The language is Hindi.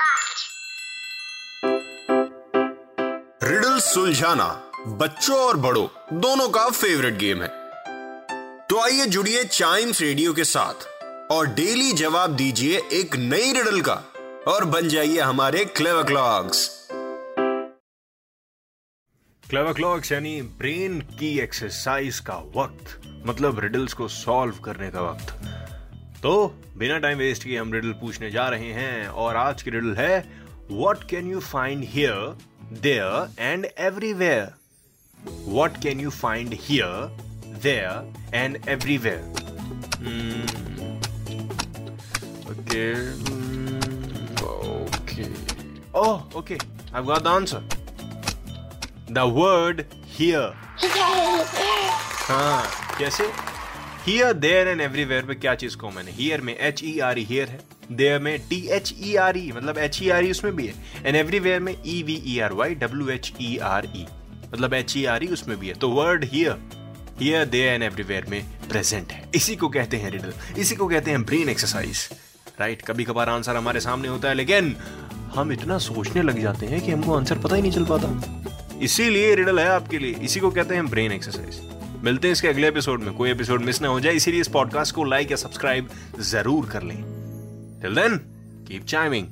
Podcast. Riddle सुलझाना बच्चों और बड़ों, दोनों का फेवरेट गेम है तो आइए जुड़िए चाइम्स रेडियो के साथ और डेली जवाब दीजिए एक नई रिडल का और बन जाइए हमारे क्लेवर क्लॉक्स क्लेवर क्लॉक्स यानी ब्रेन की एक्सरसाइज का वक्त मतलब रिडल्स को सॉल्व करने का वक्त तो बिना टाइम वेस्ट किए हम रिडल पूछने जा रहे हैं और आज की रिडल है what can you find here there and everywhere what can you find here there and everywhere okay okay oh okay I got the answer the word here हाँ कैसे? हियर देयर एंड एवरीवेयर में क्या चीज़ कॉमन है? हियर में H E R E here है। देयर में T H E R E मतलब एच ई आर ई उसमें भी है। एंड एवरीवेयर में E V E R Y W H E R E मतलब एच ई आर ई उसमें भी है। तो word here here there and everywhere में प्रेजेंट है। इसी को कहते हैं रिडल इसी को कहते हैं ब्रेन एक्सरसाइज राइट कभी कभार आंसर हमारे सामने होता है, लेकिन हम इतना सोचने लग जाते हैं कि हमको आंसर पता ही नहीं चल पाता। इसीलिए रिडल है आपके लिए। इसी को कहते हैं ब्रेन एक्सरसाइज मिलते हैं इसके अगले एपिसोड में। कोई एपिसोड मिस ना हो जाए, इसीलिए इस पॉडकास्ट को लाइक या सब्सक्राइब ज़रूर कर लें। Till then keep chiming